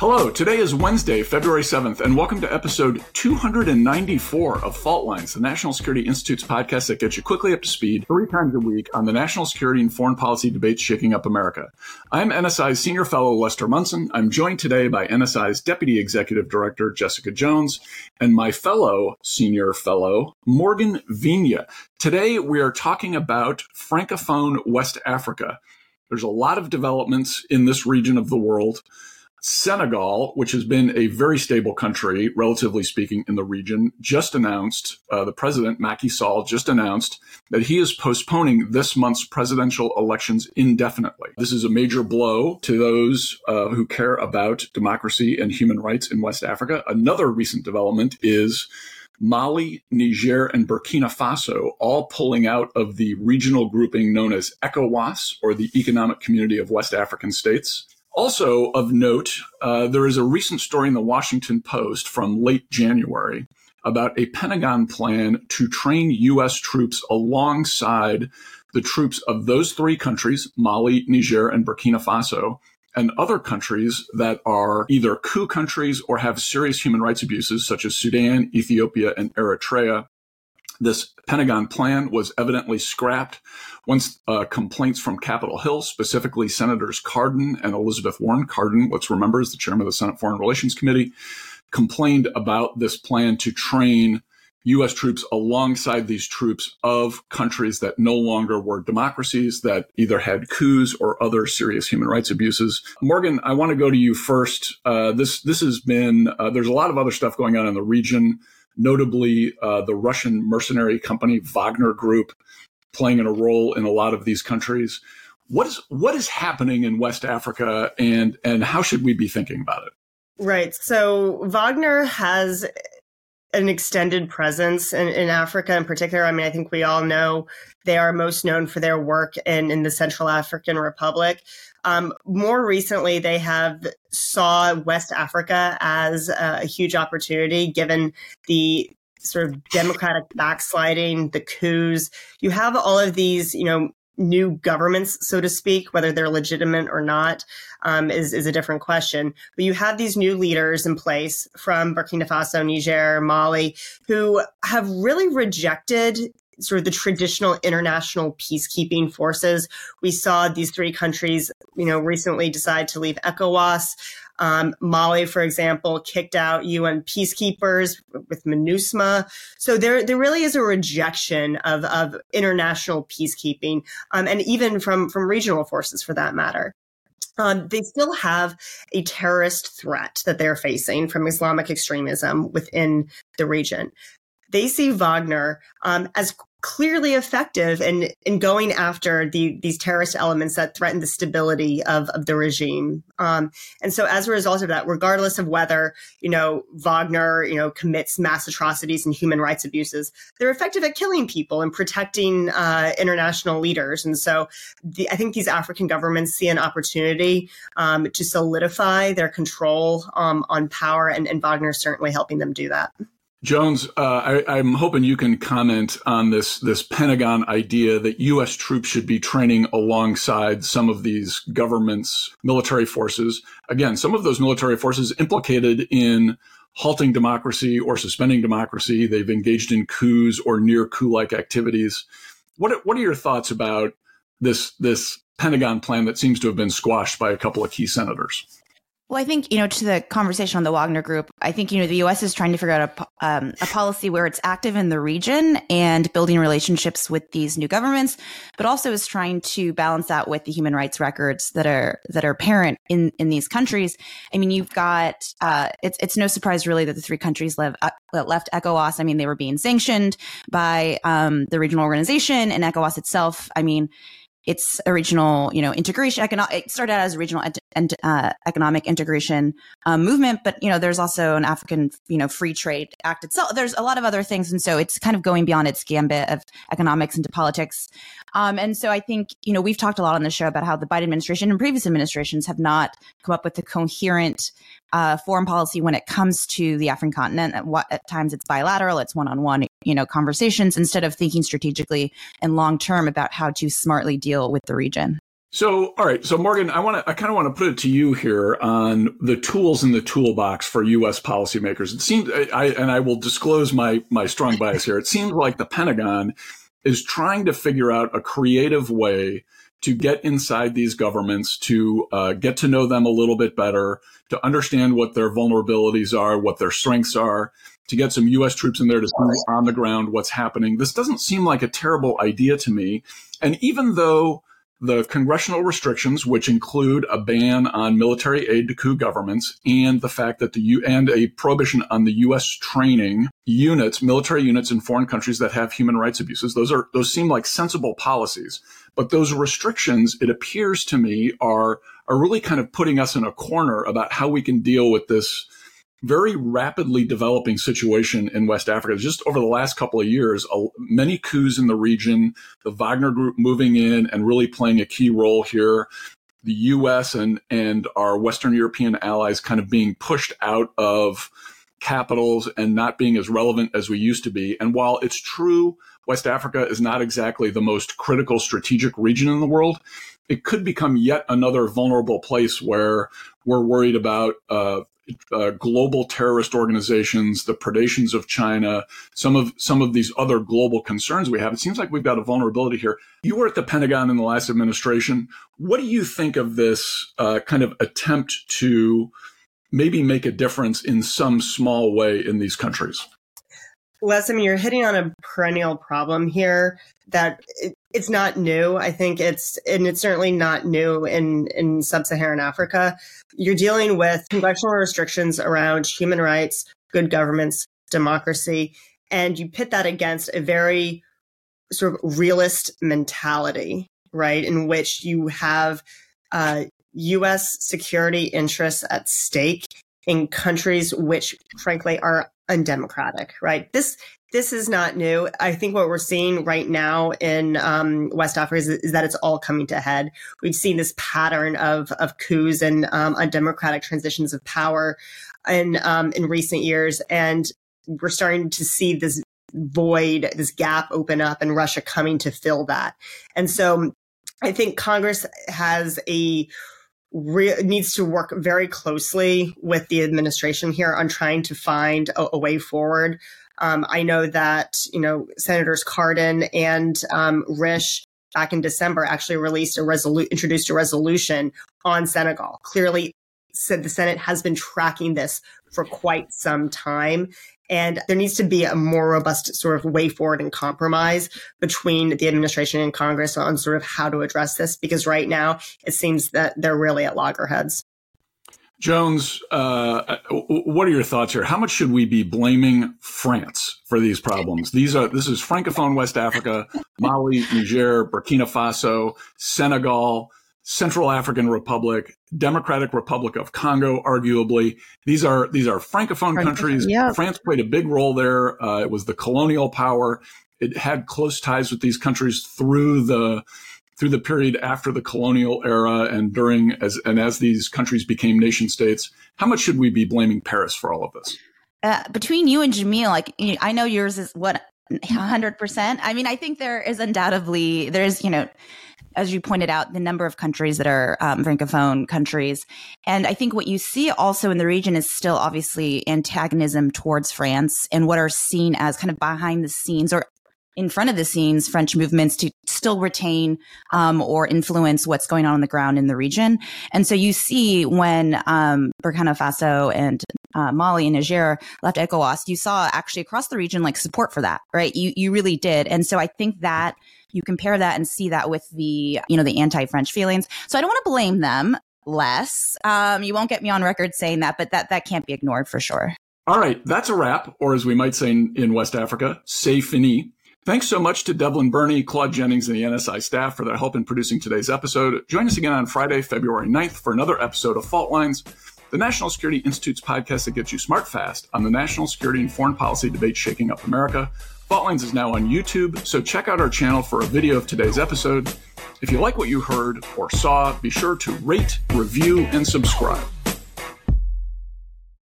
Hello, today is Wednesday, February 7th, and welcome to episode 294 of Fault Lines, the National Security Institute's podcast that gets you quickly up to speed three times a week on the national security and foreign policy debates shaking up America. I'm NSI's senior fellow Lester Munson. I'm joined today by NSI's deputy executive director, Jessica Jones, and my fellow senior fellow, Morgan Vigna. Today, we are talking about Francophone West Africa. There's a lot of developments in this region of the world. Senegal, which has been a very stable country, relatively speaking, in the region, just announced, uh, the president, Macky Sall, just announced that he is postponing this month's presidential elections indefinitely. This is a major blow to those uh, who care about democracy and human rights in West Africa. Another recent development is Mali, Niger, and Burkina Faso all pulling out of the regional grouping known as ECOWAS, or the Economic Community of West African States. Also of note, uh, there is a recent story in the Washington Post from late January about a Pentagon plan to train U.S. troops alongside the troops of those three countries, Mali, Niger, and Burkina Faso, and other countries that are either coup countries or have serious human rights abuses, such as Sudan, Ethiopia, and Eritrea. This Pentagon plan was evidently scrapped once uh, complaints from Capitol Hill, specifically Senators Cardin and Elizabeth Warren. Cardin, let's remember, is the chairman of the Senate Foreign Relations Committee, complained about this plan to train U.S. troops alongside these troops of countries that no longer were democracies, that either had coups or other serious human rights abuses. Morgan, I want to go to you first. Uh, this this has been uh, there's a lot of other stuff going on in the region notably uh, the Russian mercenary company Wagner Group playing in a role in a lot of these countries. What is what is happening in West Africa, and and how should we be thinking about it? Right. So Wagner has an extended presence in, in, Africa in particular. I mean, I think we all know they are most known for their work in, in the Central African Republic. Um, more recently, they have saw West Africa as a, a huge opportunity given the sort of democratic backsliding, the coups. You have all of these, you know, new governments, so to speak, whether they're legitimate or not, um, is, is a different question. But you have these new leaders in place from Burkina Faso, Niger, Mali, who have really rejected sort of the traditional international peacekeeping forces. We saw these three countries, you know, recently decide to leave ECOWAS. Um, Mali, for example, kicked out UN peacekeepers with MINUSMA. So there, there really is a rejection of, of international peacekeeping, um, and even from, from regional forces for that matter. Um, they still have a terrorist threat that they're facing from Islamic extremism within the region they see Wagner um, as clearly effective in in going after the these terrorist elements that threaten the stability of, of the regime. Um, and so as a result of that, regardless of whether, you know, Wagner, you know, commits mass atrocities and human rights abuses, they're effective at killing people and protecting uh, international leaders. And so the, I think these African governments see an opportunity um, to solidify their control um, on power and, and Wagner is certainly helping them do that. Jones, uh, I, am hoping you can comment on this this Pentagon idea that U.S. troops should be training alongside some of these governments' military forces. Again, some of those military forces implicated in halting democracy or suspending democracy. They've engaged in coups or near coup-like activities. What what are your thoughts about this this Pentagon plan that seems to have been squashed by a couple of key senators? Well, I think, you know, to the conversation on the Wagner Group, I think, you know, the U.S. is trying to figure out a, um, a policy where it's active in the region and building relationships with these new governments, but also is trying to balance that with the human rights records that are that are apparent in in these countries. I mean, you've got uh, it's it's no surprise really that the three countries left uh, left ECOWAS. I mean, they were being sanctioned by um, the regional organization and ECOWAS itself. I mean, its original, you know, integration. It started out as a regional ent- ent- uh, economic integration um, movement, but you know, there's also an African, you know, free trade act itself. There's a lot of other things, and so it's kind of going beyond its gambit of economics into politics. Um, and so I think, you know, we've talked a lot on the show about how the Biden administration and previous administrations have not come up with a coherent uh, foreign policy when it comes to the African continent. At, what, at times it's bilateral, it's one on one, you know, conversations instead of thinking strategically and long term about how to smartly deal with the region. So, all right. So, Morgan, I want to, I kind of want to put it to you here on the tools in the toolbox for U.S. policymakers. It seems, I, and I will disclose my my strong bias here. It seems like the Pentagon is trying to figure out a creative way to get inside these governments, to uh, get to know them a little bit better, to understand what their vulnerabilities are, what their strengths are, to get some U.S. troops in there to see on the ground what's happening. This doesn't seem like a terrible idea to me. And even though the congressional restrictions, which include a ban on military aid to coup governments and the fact that the U and a prohibition on the U.S. training units, military units in foreign countries that have human rights abuses. Those are, those seem like sensible policies. But those restrictions, it appears to me, are, are really kind of putting us in a corner about how we can deal with this very rapidly developing situation in West Africa. Just over the last couple of years, many coups in the region, the Wagner Group moving in and really playing a key role here. The U.S. and and our Western European allies kind of being pushed out of capitals and not being as relevant as we used to be. And while it's true, West Africa is not exactly the most critical strategic region in the world. It could become yet another vulnerable place where we're worried about uh, uh, global terrorist organizations, the predations of China, some of some of these other global concerns we have. It seems like we've got a vulnerability here. You were at the Pentagon in the last administration. What do you think of this uh, kind of attempt to maybe make a difference in some small way in these countries? Les, I mean, you're hitting on a perennial problem here that it, it's not new. I think it's, and it's certainly not new in, in sub-Saharan Africa. You're dealing with congressional restrictions around human rights, good governments, democracy, and you pit that against a very sort of realist mentality, right? In which you have, uh, U.S. security interests at stake in countries which, frankly, are undemocratic, right? This this is not new. I think what we're seeing right now in um, West Africa is, is, that it's all coming to head. We've seen this pattern of of coups and um, undemocratic transitions of power in um, in recent years, and we're starting to see this void, this gap open up, and Russia coming to fill that. And so, I think Congress has a re- needs to work very closely with the administration here on trying to find a, a way forward. Um, I know that you know Senators Cardin and um, Risch back in December actually released a resolution, introduced a resolution on Senegal. Clearly, said the Senate has been tracking this for quite some time. And there needs to be a more robust sort of way forward and compromise between the administration and Congress on sort of how to address this, because right now it seems that they're really at loggerheads. Jones, uh, what are your thoughts here? How much should we be blaming France for these problems? These are this is Francophone West Africa, Mali, Niger, Burkina Faso, Senegal, Central African Republic, Democratic Republic of Congo, arguably. These are these are francophone countries. Yeah. France played a big role there. Uh, it was the colonial power. It had close ties with these countries through the through the period after the colonial era and during as and as these countries became nation states. How much should we be blaming Paris for all of this? Uh, between you and Jamil, like I know yours is what 100%. I mean, I think there is undoubtedly there's, you know, as you pointed out, the number of countries that are um, francophone countries. And I think what you see also in the region is still obviously antagonism towards France and what are seen as kind of behind the scenes or in front of the scenes French movements to still retain um, or influence what's going on on the ground in the region. And so you see when um, Burkina Faso and uh, Mali and Niger left ECOWAS, you saw actually across the region like support for that, right? You you really did. And so I think that you compare that and see that with the you know the anti-French feelings. So I don't want to blame them less. Um, you won't get me on record saying that, but that that can't be ignored for sure. All right, that's a wrap, or as we might say in, in West Africa, c'est fini. Thanks so much to Devlin Burney, Claude Jennings, and the NSI staff for their help in producing today's episode. Join us again on Friday, February 9th for another episode of Fault Lines, the National Security Institute's podcast that gets you smart fast on the national security and foreign policy debate shaking up America. Fault Lines is now on YouTube, so check out our channel for a video of today's episode. If you like what you heard or saw, be sure to rate, review, and subscribe.